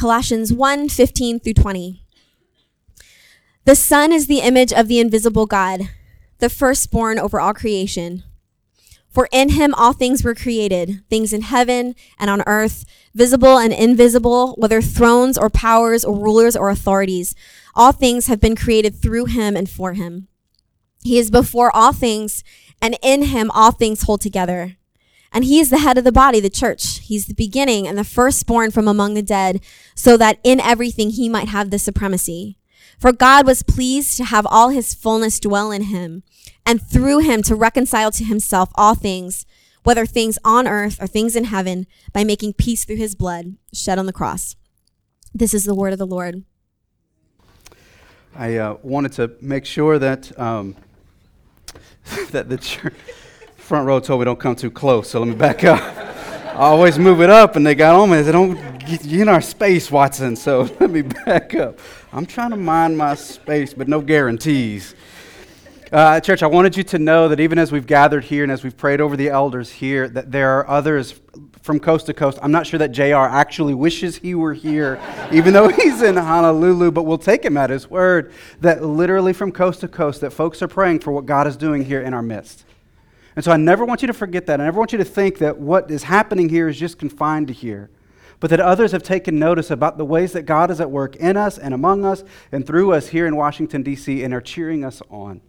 Colossians 1 15 through 20. The Son is the image of the invisible God, the firstborn over all creation. For in him all things were created, things in heaven and on earth, visible and invisible, whether thrones or powers or rulers or authorities. All things have been created through him and for him. He is before all things, and in him all things hold together. And he is the head of the body, the church. He's the beginning and the firstborn from among the dead, so that in everything he might have the supremacy. For God was pleased to have all his fullness dwell in him, and through him to reconcile to himself all things, whether things on earth or things in heaven, by making peace through his blood shed on the cross. This is the word of the Lord. I uh, wanted to make sure that um, that the church, front row told me don't come too close, so let me back up. I always move it up, and they got on me. They "Don't get in our space, Watson." So let me back up. I'm trying to mind my space, but no guarantees. Uh, church, I wanted you to know that even as we've gathered here and as we've prayed over the elders here, that there are others from coast to coast. I'm not sure that JR actually wishes he were here, even though he's in Honolulu, but we'll take him at his word that literally from coast to coast, that folks are praying for what God is doing here in our midst. And so I never want you to forget that. I never want you to think that what is happening here is just confined to here but that others have taken notice about the ways that God is at work in us and among us and through us here in Washington, D.C., and are cheering us on.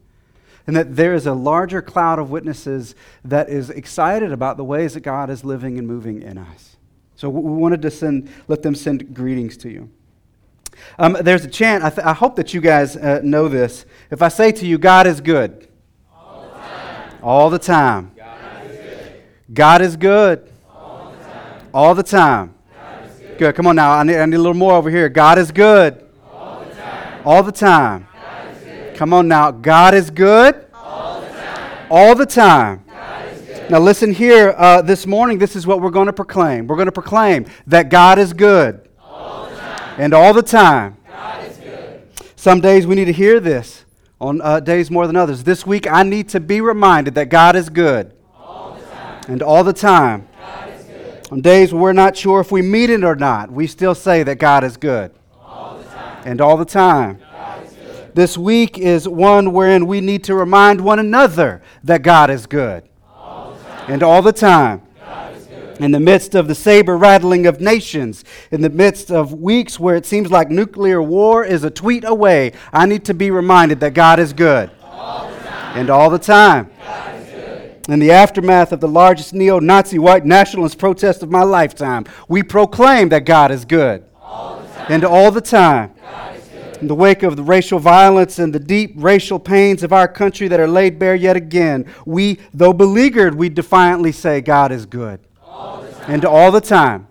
And that there is a larger cloud of witnesses that is excited about the ways that God is living and moving in us. So we wanted to send, let them send greetings to you. Um, there's a chant, I, th- I, hope that you guys uh, know this. If I say to you, God is good. All the time. God is good. All the time. Good. Come on now. I need, I need a little more over here. God is good. All the time. All the time. Come on now. God is good. All the time. Now listen here. Uh, this morning, this is what we're going to proclaim. We're going to proclaim that God is good. All. And all the time. Some days we need to hear this. On uh, days more than others. This week, I need to be reminded that God is good. All. And all the time. On days we're not sure if we meet it or not, we still say that God is good. All. And all the time. This week is one wherein we need to remind one another that God is good. All. And all the time. In the midst of the saber rattling of nations, in the midst of weeks where it seems like nuclear war is a tweet away, I need to be reminded that God is good. All. And all the time. In the aftermath of the largest neo Nazi white nationalist protest of my lifetime, we proclaim that God is good. All. And all the time. In the wake of the racial violence and the deep racial pains of our country that are laid bare yet again, we, though beleaguered, we defiantly say, God is good. And all the time.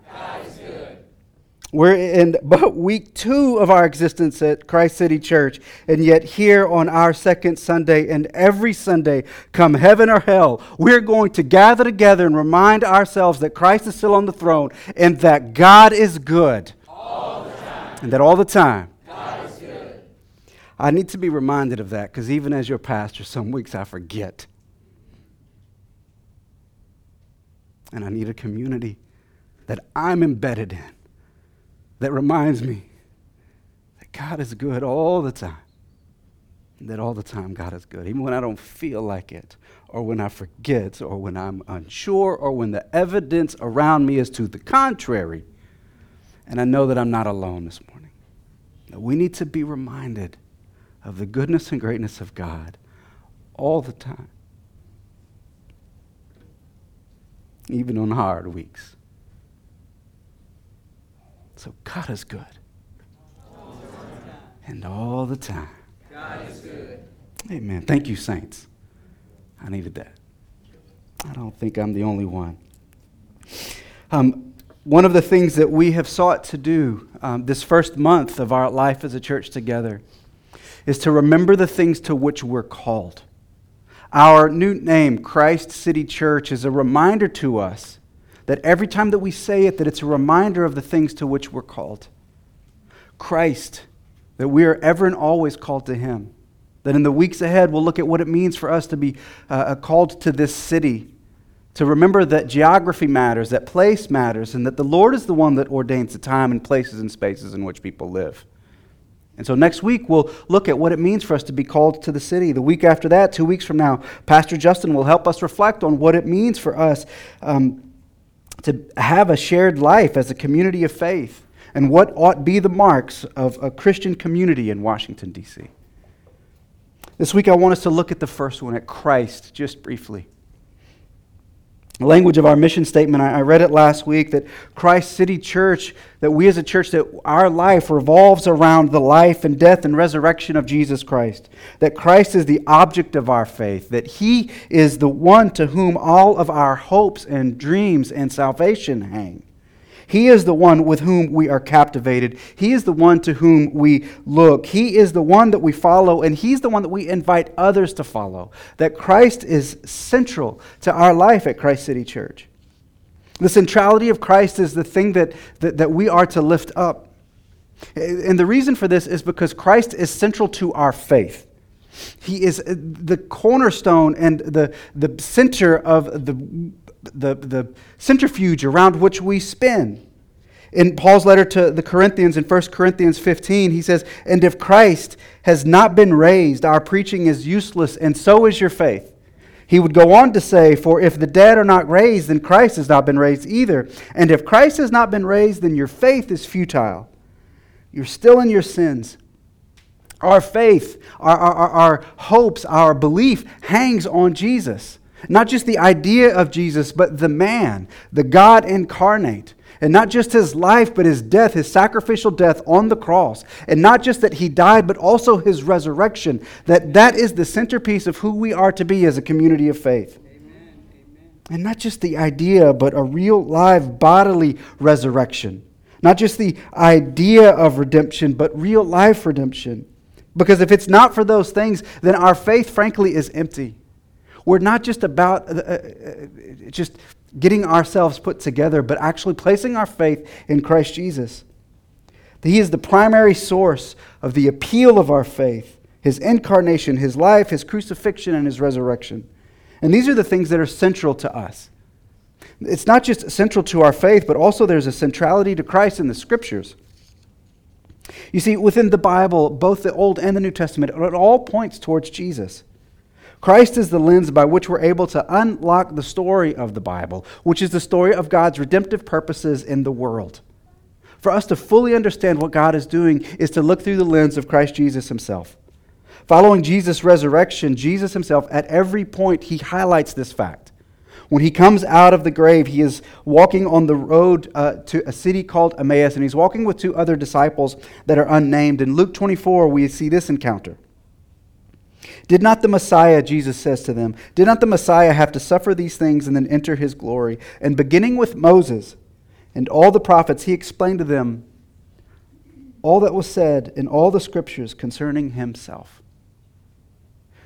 We're in but week two of our existence at Christ City Church, and yet here on our second Sunday and every Sunday, come heaven or hell, we're going to gather together and remind ourselves that Christ is still on the throne and that God is good. And that all the time. I need to be reminded of that because even as your pastor, some weeks I forget. And I need a community that I'm embedded in that reminds me that God is good all the time. That all the time God is good, even when I don't feel like it, or when I forget, or when I'm unsure, or when the evidence around me is to the contrary. And I know that I'm not alone this morning. We need to be reminded of the goodness and greatness of God all the time, even on hard weeks. So God is good. And all the time. God is good. Amen. Thank you, saints. I needed that. I don't think I'm the only one. Um, one of the things that we have sought to do um, this first month of our life as a church together is to remember the things to which we're called. Our new name, Christ City Church, is a reminder to us that every time that we say it, that it's a reminder of the things to which we're called. Christ, that we are ever and always called to Him. That in the weeks ahead, we'll look at what it means for us to be uh, called to this city, to remember that geography matters, that place matters, and that the Lord is the one that ordains the time and places and spaces in which people live. And so next week, we'll look at what it means for us to be called to the city. The week after that, two weeks from now, Pastor Justin will help us reflect on what it means for us um, to have a shared life as a community of faith and what ought be the marks of a Christian community in Washington, D.C. This week, I want us to look at the first one, at Christ, just briefly. The language of our mission statement, I read it last week that Christ City Church, that we as a church, that our life revolves around the life and death and resurrection of Jesus Christ. That Christ is the object of our faith. That He is the one to whom all of our hopes and dreams and salvation hang. He is the one with whom we are captivated. He is the one to whom we look. He is the one that we follow, and He's the one that we invite others to follow. That Christ is central to our life at Christ City Church. The centrality of Christ is the thing that, that, that we are to lift up. And the reason for this is because Christ is central to our faith. He is the cornerstone and the, the center of the the, the centrifuge around which we spin. In Paul's letter to the Corinthians in 1 Corinthians 15, he says, And if Christ has not been raised, our preaching is useless, and so is your faith. He would go on to say, For if the dead are not raised, then Christ has not been raised either. And if Christ has not been raised, then your faith is futile. You're still in your sins. Our faith, our, our, our hopes, our belief hangs on Jesus. Not just the idea of Jesus, but the man, the God incarnate. And not just his life, but his death, his sacrificial death on the cross. And not just that he died, but also his resurrection. That that is the centerpiece of who we are to be as a community of faith. Amen. And not just the idea, but a real live bodily resurrection. Not just the idea of redemption, but real life redemption. Because if it's not for those things, then our faith, frankly, is empty. We're not just about uh, uh, just getting ourselves put together, but actually placing our faith in Christ Jesus. He is the primary source of the appeal of our faith his incarnation, his life, his crucifixion, and his resurrection. And these are the things that are central to us. It's not just central to our faith, but also there's a centrality to Christ in the scriptures. You see, within the Bible, both the Old and the New Testament, it all points towards Jesus. Christ is the lens by which we're able to unlock the story of the Bible, which is the story of God's redemptive purposes in the world. For us to fully understand what God is doing is to look through the lens of Christ Jesus himself. Following Jesus' resurrection, Jesus himself, at every point, he highlights this fact. When he comes out of the grave, he is walking on the road uh, to a city called Emmaus, and he's walking with two other disciples that are unnamed. In Luke 24, we see this encounter. Did not the Messiah, Jesus says to them, did not the Messiah have to suffer these things and then enter his glory? And beginning with Moses and all the prophets, he explained to them all that was said in all the scriptures concerning himself.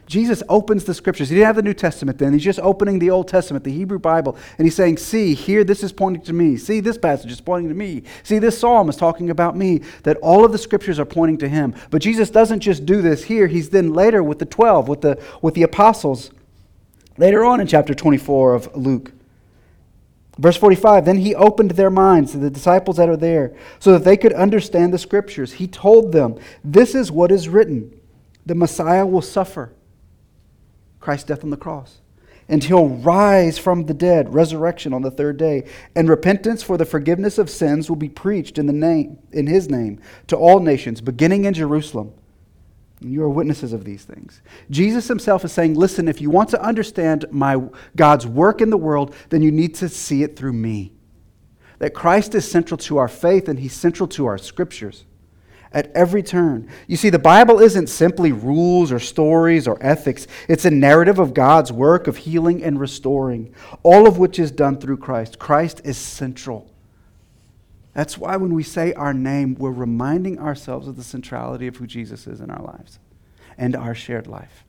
Jesus opens the scriptures. He didn't have the New Testament then. He's just opening the Old Testament, the Hebrew Bible, and he's saying, See, here this is pointing to me. See, this passage is pointing to me. See, this psalm is talking about me. That all of the scriptures are pointing to him. But Jesus doesn't just do this here. He's then later with the 12, with the, with the apostles, later on in chapter 24 of Luke. Verse 45 Then he opened their minds to the disciples that are there so that they could understand the scriptures. He told them, This is what is written the Messiah will suffer Christ's death on the cross. And he'll rise from the dead, resurrection on the third day. And repentance for the forgiveness of sins will be preached in, the name, in his name to all nations, beginning in Jerusalem. And you are witnesses of these things. Jesus himself is saying, listen, if you want to understand my God's work in the world, then you need to see it through me. That Christ is central to our faith and he's central to our scriptures at every turn. You see, the Bible isn't simply rules or stories or ethics, it's a narrative of God's work of healing and restoring, all of which is done through Christ. Christ is central. That's why when we say our name, we're reminding ourselves of the centrality of who Jesus is in our lives and our shared life.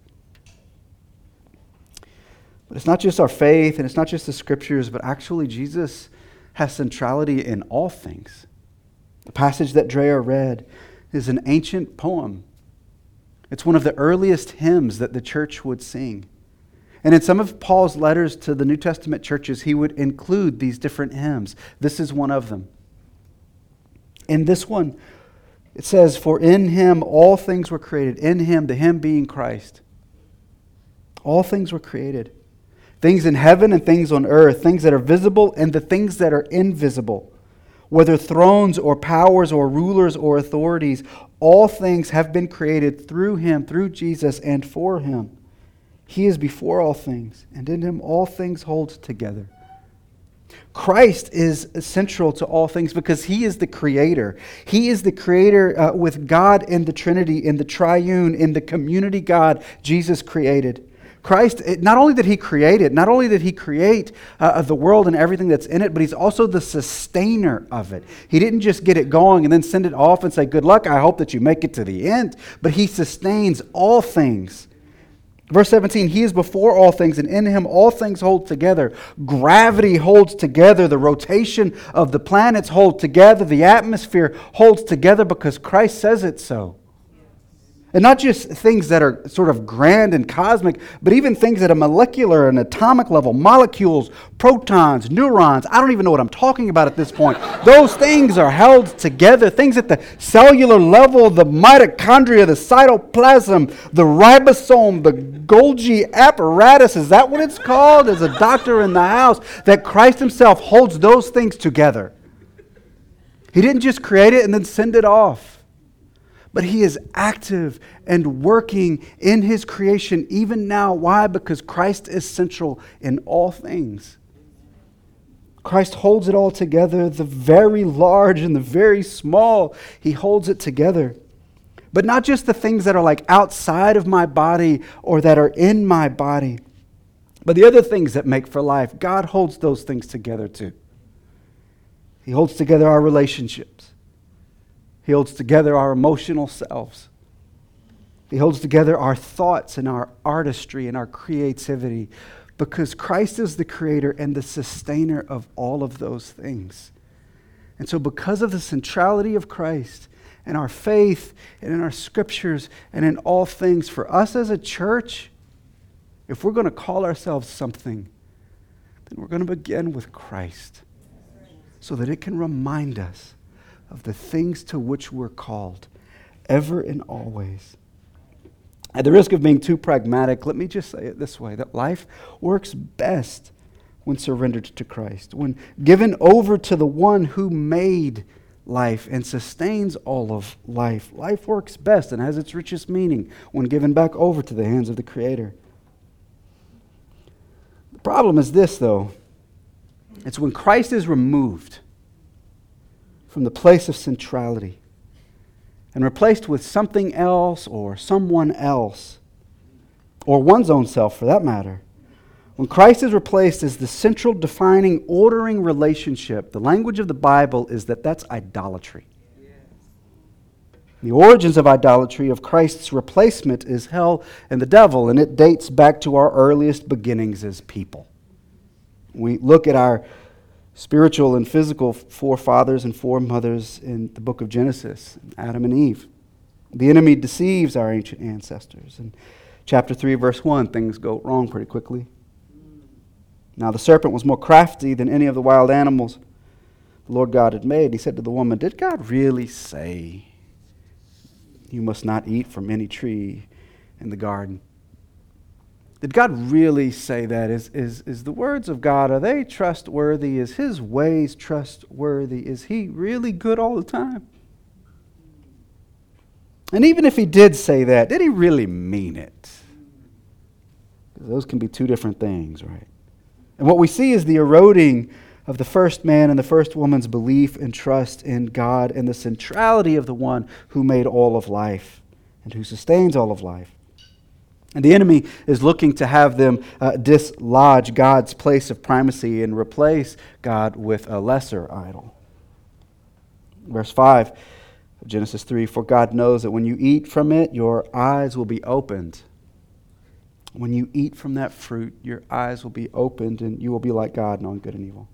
But it's not just our faith and it's not just the scriptures, but actually, Jesus has centrality in all things. The passage that Drea read is an ancient poem. It's one of the earliest hymns that the church would sing. And in some of Paul's letters to the New Testament churches, he would include these different hymns. This is one of them. In this one, it says, For in him all things were created. In him, the him being Christ. All things were created. Things in heaven and things on earth, things that are visible and the things that are invisible. Whether thrones or powers or rulers or authorities, all things have been created through him, through Jesus, and for him. He is before all things, and in him all things hold together. Christ is central to all things because he is the creator. He is the creator uh, with God in the Trinity, in the triune, in the community God Jesus created. Christ, not only did he create it, not only did he create uh, the world and everything that's in it, but he's also the sustainer of it. He didn't just get it going and then send it off and say, Good luck, I hope that you make it to the end, but he sustains all things. Verse 17, he is before all things, and in him all things hold together. Gravity holds together. The rotation of the planets hold together. The atmosphere holds together because Christ says it so. And not just things that are sort of grand and cosmic, but even things at a molecular and atomic level molecules, protons, neurons. I don't even know what I'm talking about at this point. Those things are held together. Things at the cellular level, the mitochondria, the cytoplasm, the ribosome, the Golgi apparatus. Is that what it's called? As a doctor in the house, that Christ Himself holds those things together. He didn't just create it and then send it off but he is active and working in his creation even now. Why? Because Christ is central in all things. Christ holds it all together, the very large and the very small. He holds it together. But not just the things that are like outside of my body or that are in my body, but the other things that make for life. God holds those things together too. He holds together our relationships. He holds together our emotional selves. He holds together our thoughts and our artistry and our creativity because Christ is the creator and the sustainer of all of those things. And so, because of the centrality of Christ and our faith and in our scriptures and in all things, for us as a church, if we're going to call ourselves something, then we're going to begin with Christ so that it can remind us of the things to which we're called, ever and always. At the risk of being too pragmatic, let me just say it this way that life works best when surrendered to Christ, when given over to the one who made life and sustains all of life. Life works best and has its richest meaning when given back over to the hands of the Creator. The problem is this, though it's when Christ is removed from the place of centrality and replaced with something else or someone else, or one's own self for that matter. When Christ is replaced as the central defining, ordering relationship, the language of the Bible is that that's idolatry. The origins of idolatry, of Christ's replacement, is hell and the devil, and it dates back to our earliest beginnings as people. We look at our spiritual and physical forefathers and foremothers in the book of Genesis, Adam and Eve. The enemy deceives our ancient ancestors. In chapter 3, verse 1, things go wrong pretty quickly. Now the serpent was more crafty than any of the wild animals the Lord God had made. He said to the woman, Did God really say you must not eat from any tree in the garden? Did God really say that? Is, is, is the words of God, are they trustworthy? Is his ways trustworthy? Is he really good all the time? And even if he did say that, did he really mean it? Those can be two different things, right? And what we see is the eroding of the first man and the first woman's belief and trust in God and the centrality of the one who made all of life and who sustains all of life. And the enemy is looking to have them uh, dislodge God's place of primacy and replace God with a lesser idol. Verse 5 of Genesis 3 For God knows that when you eat from it, your eyes will be opened. When you eat from that fruit, your eyes will be opened and you will be like God, knowing good and evil.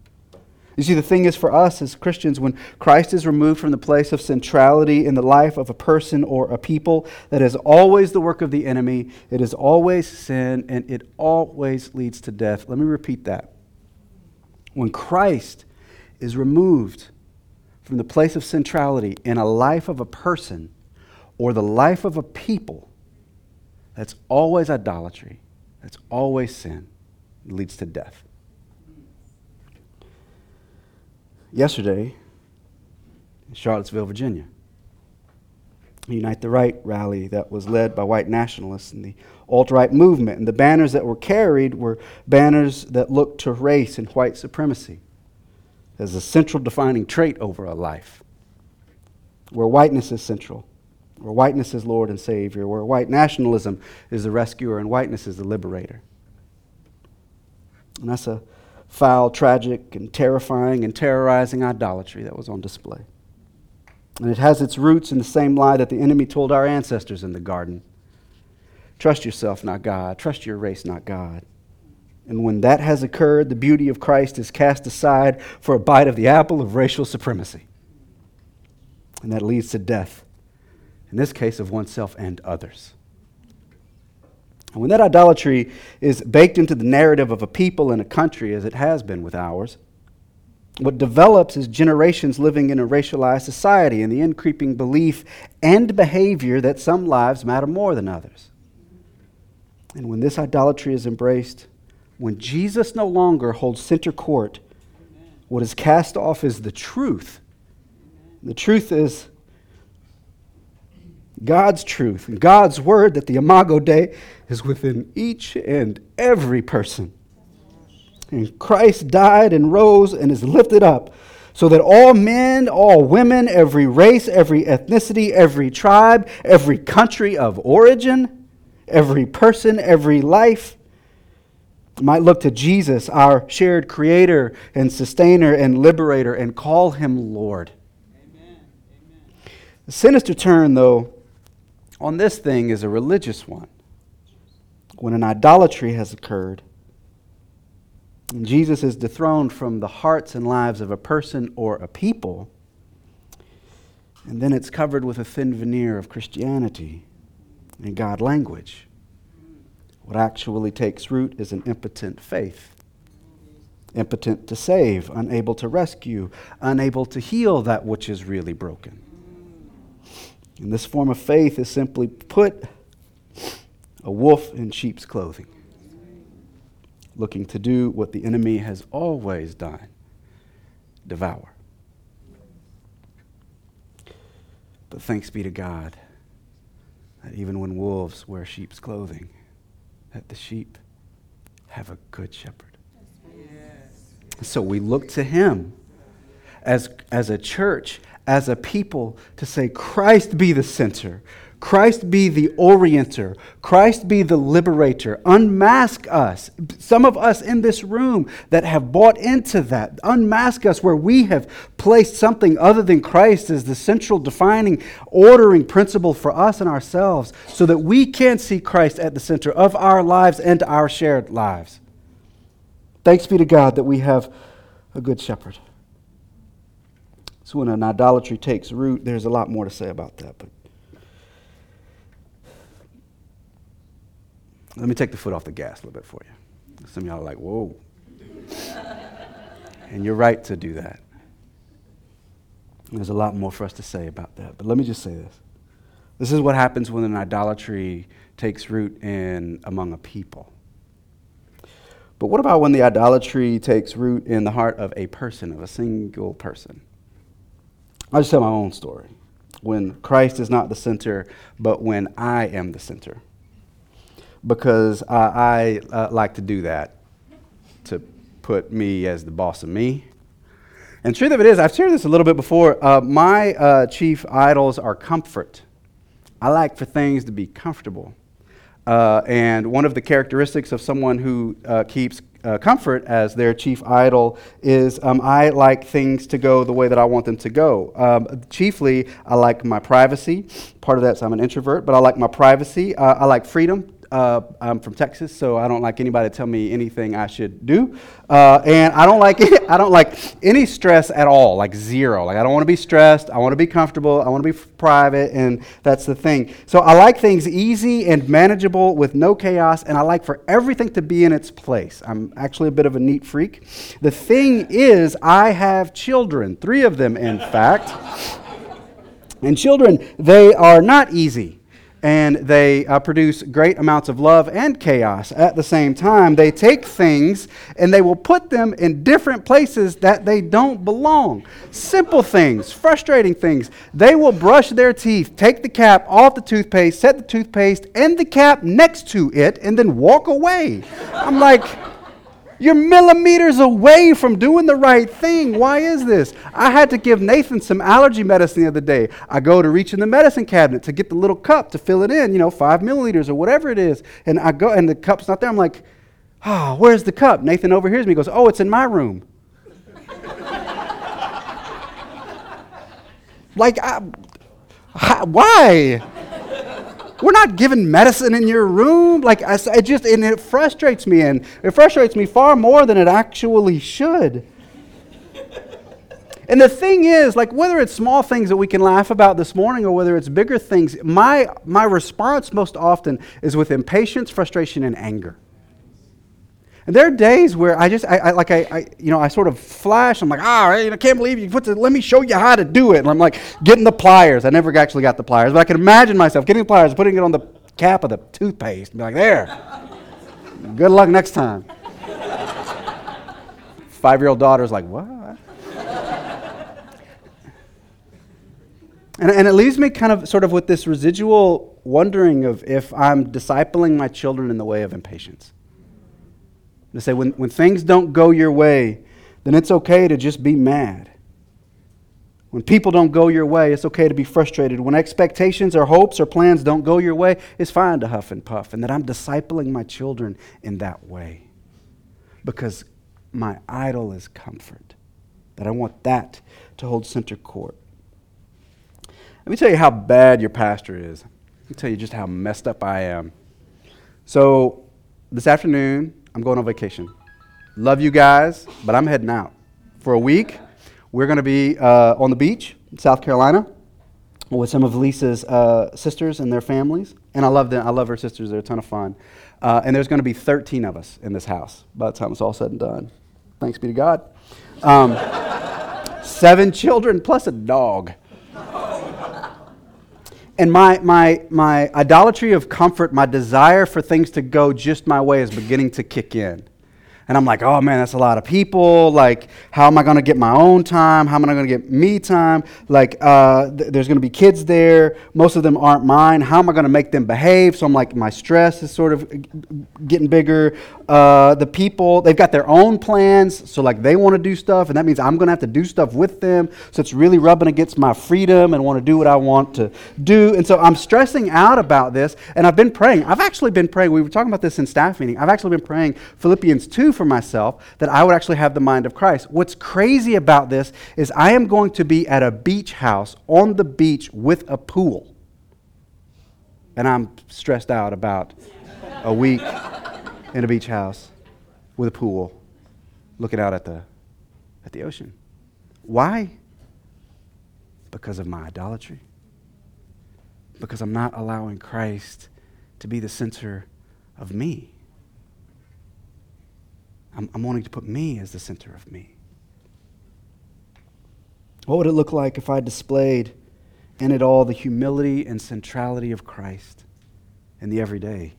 You see, the thing is for us as Christians, when Christ is removed from the place of centrality in the life of a person or a people, that is always the work of the enemy. It is always sin, and it always leads to death. Let me repeat that. When Christ is removed from the place of centrality in a life of a person or the life of a people, that's always idolatry. That's always sin. It leads to death. Yesterday in Charlottesville, Virginia. Unite the Right rally that was led by white nationalists and the alt right movement. And the banners that were carried were banners that looked to race and white supremacy as a central defining trait over a life. Where whiteness is central, where whiteness is Lord and Savior, where white nationalism is the rescuer and whiteness is the liberator. And that's a foul, tragic, and terrifying and terrorizing idolatry that was on display. And it has its roots in the same lie that the enemy told our ancestors in the garden trust yourself, not God. Trust your race, not God. And when that has occurred, the beauty of Christ is cast aside for a bite of the apple of racial supremacy. And that leads to death, in this case, of oneself and others. And when that idolatry is baked into the narrative of a people and a country, as it has been with ours, what develops is generations living in a racialized society and the increasing belief and behavior that some lives matter more than others. And when this idolatry is embraced, when Jesus no longer holds center court, what is cast off is the truth. The truth is God's truth, God's word that the Imago Dei is within each and every person. And Christ died and rose and is lifted up so that all men, all women, every race, every ethnicity, every tribe, every country of origin, every person, every life might look to Jesus, our shared creator and sustainer and liberator, and call him Lord. Amen. Amen. The sinister turn, though, on this thing is a religious one when an idolatry has occurred. And Jesus is dethroned from the hearts and lives of a person or a people. And then it's covered with a thin veneer of Christianity and God language. What actually takes root is an impotent faith impotent to save, unable to rescue, unable to heal that which is really broken. And this form of faith is simply put a wolf in sheep's clothing, looking to do what the enemy has always done devour. But thanks be to God that even when wolves wear sheep's clothing, that the sheep have a good shepherd. Yes. So we look to him as, as a church, as a people, to say, Christ be the center. Christ be the orienter. Christ be the liberator. Unmask us. Some of us in this room that have bought into that. Unmask us where we have placed something other than Christ as the central defining, ordering principle for us and ourselves so that we can see Christ at the center of our lives and our shared lives. Thanks be to God that we have a good shepherd. So when an idolatry takes root, there's a lot more to say about that, but Let me take the foot off the gas a little bit for you. Some of y'all are like, whoa. and you're right to do that. There's a lot more for us to say about that. But let me just say this. This is what happens when an idolatry takes root in among a people. But what about when the idolatry takes root in the heart of a person, of a single person? I'll just tell my own story. When Christ is not the center, but when I am the center because uh, I uh, like to do that, to put me as the boss of me. And truth of it is, I've shared this a little bit before. Uh, my uh, chief idols are comfort. I like for things to be comfortable. Uh, and one of the characteristics of someone who uh, keeps uh, comfort as their chief idol is um, I like things to go the way that I want them to go. Um, chiefly, I like my privacy. Part of that is I'm an introvert, but I like my privacy. Uh, I like freedom Uh, I'm from Texas, so I don't like anybody to tell me anything I should do, uh, and I don't like I don't like any stress at all, like zero. Like I don't want to be stressed. I want to be comfortable. I want to be private, and that's the thing. So I like things easy and manageable with no chaos, and I like for everything to be in its place. I'm actually a bit of a neat freak. The thing is, I have children, three of them, in fact, and children they are not easy and they uh, produce great amounts of love and chaos at the same time. They take things and they will put them in different places that they don't belong. Simple things, frustrating things. They will brush their teeth, take the cap off the toothpaste, set the toothpaste and the cap next to it, and then walk away. I'm like, you're millimeters away from doing the right thing. Why is this? I had to give Nathan some allergy medicine the other day. I go to reach in the medicine cabinet to get the little cup to fill it in, you know, five milliliters or whatever it is. And I go, and the cup's not there. I'm like, oh, where's the cup? Nathan overhears me, goes, oh, it's in my room. like, I, why? We're not giving medicine in your room. Like, I, it just, and it frustrates me, and it frustrates me far more than it actually should. And the thing is, like whether it's small things that we can laugh about this morning or whether it's bigger things, my, my response most often is with impatience, frustration, and anger. And there are days where I just, I, I like, I, I, you know, I sort of flash. I'm like, ah, I can't believe you put the, let me show you how to do it. And I'm like, getting the pliers. I never actually got the pliers, but I can imagine myself getting the pliers, putting it on the cap of the toothpaste, and be like, there. Good luck next time. Five year old daughter's like, what? and, and it leaves me kind of sort of with this residual wondering of if I'm discipling my children in the way of impatience. To say, when, when things don't go your way, then it's okay to just be mad. When people don't go your way, it's okay to be frustrated. When expectations or hopes or plans don't go your way, it's fine to huff and puff. And that I'm discipling my children in that way. Because my idol is comfort. That I want that to hold center court. Let me tell you how bad your pastor is. Let me tell you just how messed up I am. So, this afternoon, I'm going on vacation. Love you guys, but I'm heading out for a week. We're going to be uh, on the beach in South Carolina with some of Lisa's uh, sisters and their families. And I love them. I love her sisters. They're a ton of fun. Uh, and there's going to be 13 of us in this house by the time it's all said and done. Thanks be to God. Um, seven children plus a dog. And my, my, my idolatry of comfort, my desire for things to go just my way is beginning to kick in. And I'm like, oh man, that's a lot of people. Like, how am I going to get my own time? How am I going to get me time? Like, uh, th- there's going to be kids there. Most of them aren't mine. How am I going to make them behave? So I'm like, my stress is sort of getting bigger. Uh, the people, they've got their own plans. So, like, they want to do stuff. And that means I'm going to have to do stuff with them. So it's really rubbing against my freedom and want to do what I want to do. And so I'm stressing out about this. And I've been praying. I've actually been praying. We were talking about this in staff meeting. I've actually been praying Philippians 2 for myself that I would actually have the mind of Christ. What's crazy about this is I am going to be at a beach house on the beach with a pool. And I'm stressed out about a week in a beach house with a pool looking out at the, at the ocean. Why? Because of my idolatry. Because I'm not allowing Christ to be the center of me. I'm, I'm wanting to put me as the center of me. What would it look like if I displayed in it all the humility and centrality of Christ in the everyday?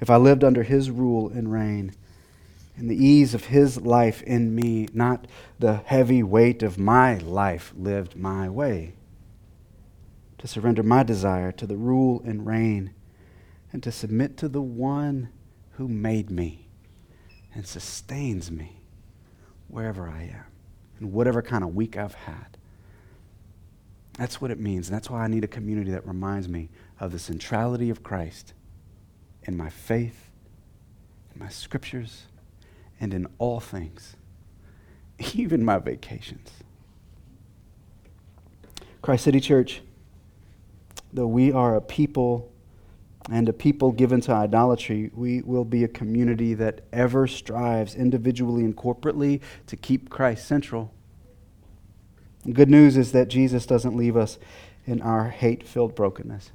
If I lived under his rule and reign, in the ease of his life in me, not the heavy weight of my life lived my way. To surrender my desire to the rule and reign, and to submit to the one who made me and sustains me wherever I am and whatever kind of week I've had. That's what it means. And that's why I need a community that reminds me of the centrality of Christ in my faith, in my scriptures, and in all things, even my vacations. Christ City Church, though we are a people and a people given to idolatry, we will be a community that ever strives individually and corporately to keep Christ central. The good news is that Jesus doesn't leave us in our hate filled brokenness.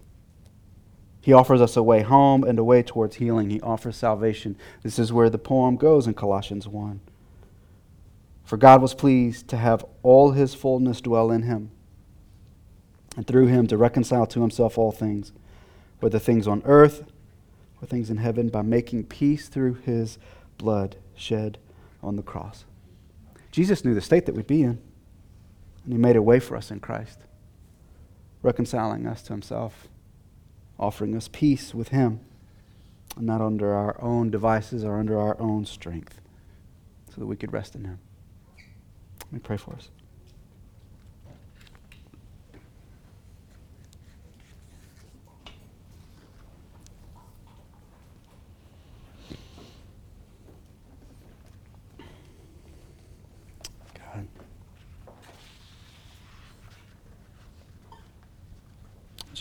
He offers us a way home and a way towards healing. He offers salvation. This is where the poem goes in Colossians 1. For God was pleased to have all his fullness dwell in him, and through him to reconcile to himself all things whether things on earth or things in heaven, by making peace through his blood shed on the cross. Jesus knew the state that we'd be in, and he made a way for us in Christ, reconciling us to himself, offering us peace with him, and not under our own devices or under our own strength, so that we could rest in him. Let me pray for us.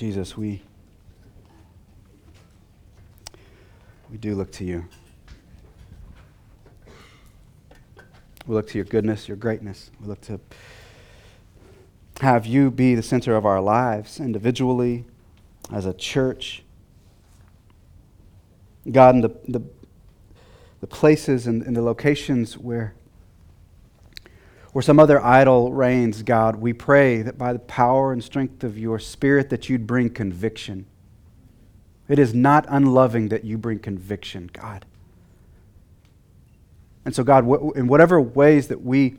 Jesus, we we do look to you. We look to your goodness, your greatness. We look to have you be the center of our lives individually, as a church. God, in the, the, the places and, and the locations where or some other idol reigns, God, we pray that by the power and strength of your Spirit that you'd bring conviction. It is not unloving that you bring conviction, God. And so, God, in whatever ways that we,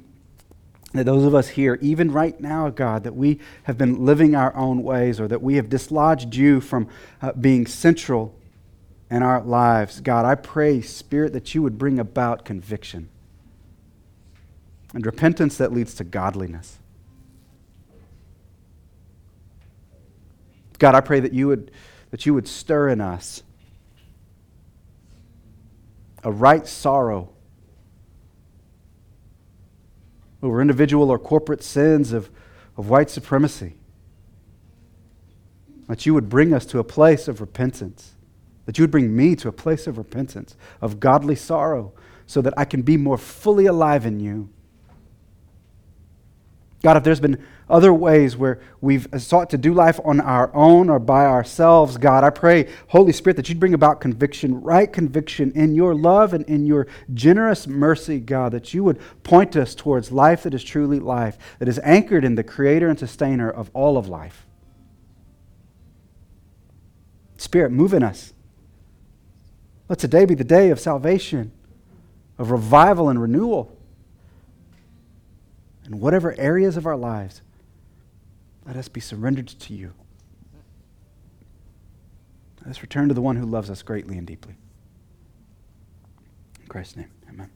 that those of us here, even right now, God, that we have been living our own ways or that we have dislodged you from uh, being central in our lives, God, I pray, Spirit, that you would bring about conviction and repentance that leads to godliness. God, I pray that you would, that you would stir in us a right sorrow over individual or corporate sins of, of white supremacy. That you would bring us to a place of repentance. That you would bring me to a place of repentance, of godly sorrow, so that I can be more fully alive in you. God, if there's been other ways where we've sought to do life on our own or by ourselves, God, I pray, Holy Spirit, that you'd bring about conviction, right conviction in your love and in your generous mercy, God, that you would point us towards life that is truly life, that is anchored in the creator and sustainer of all of life. Spirit, move in us. Let today be the day of salvation, of revival and renewal in whatever areas of our lives, let us be surrendered to you. Let us return to the one who loves us greatly and deeply. In Christ's name, amen.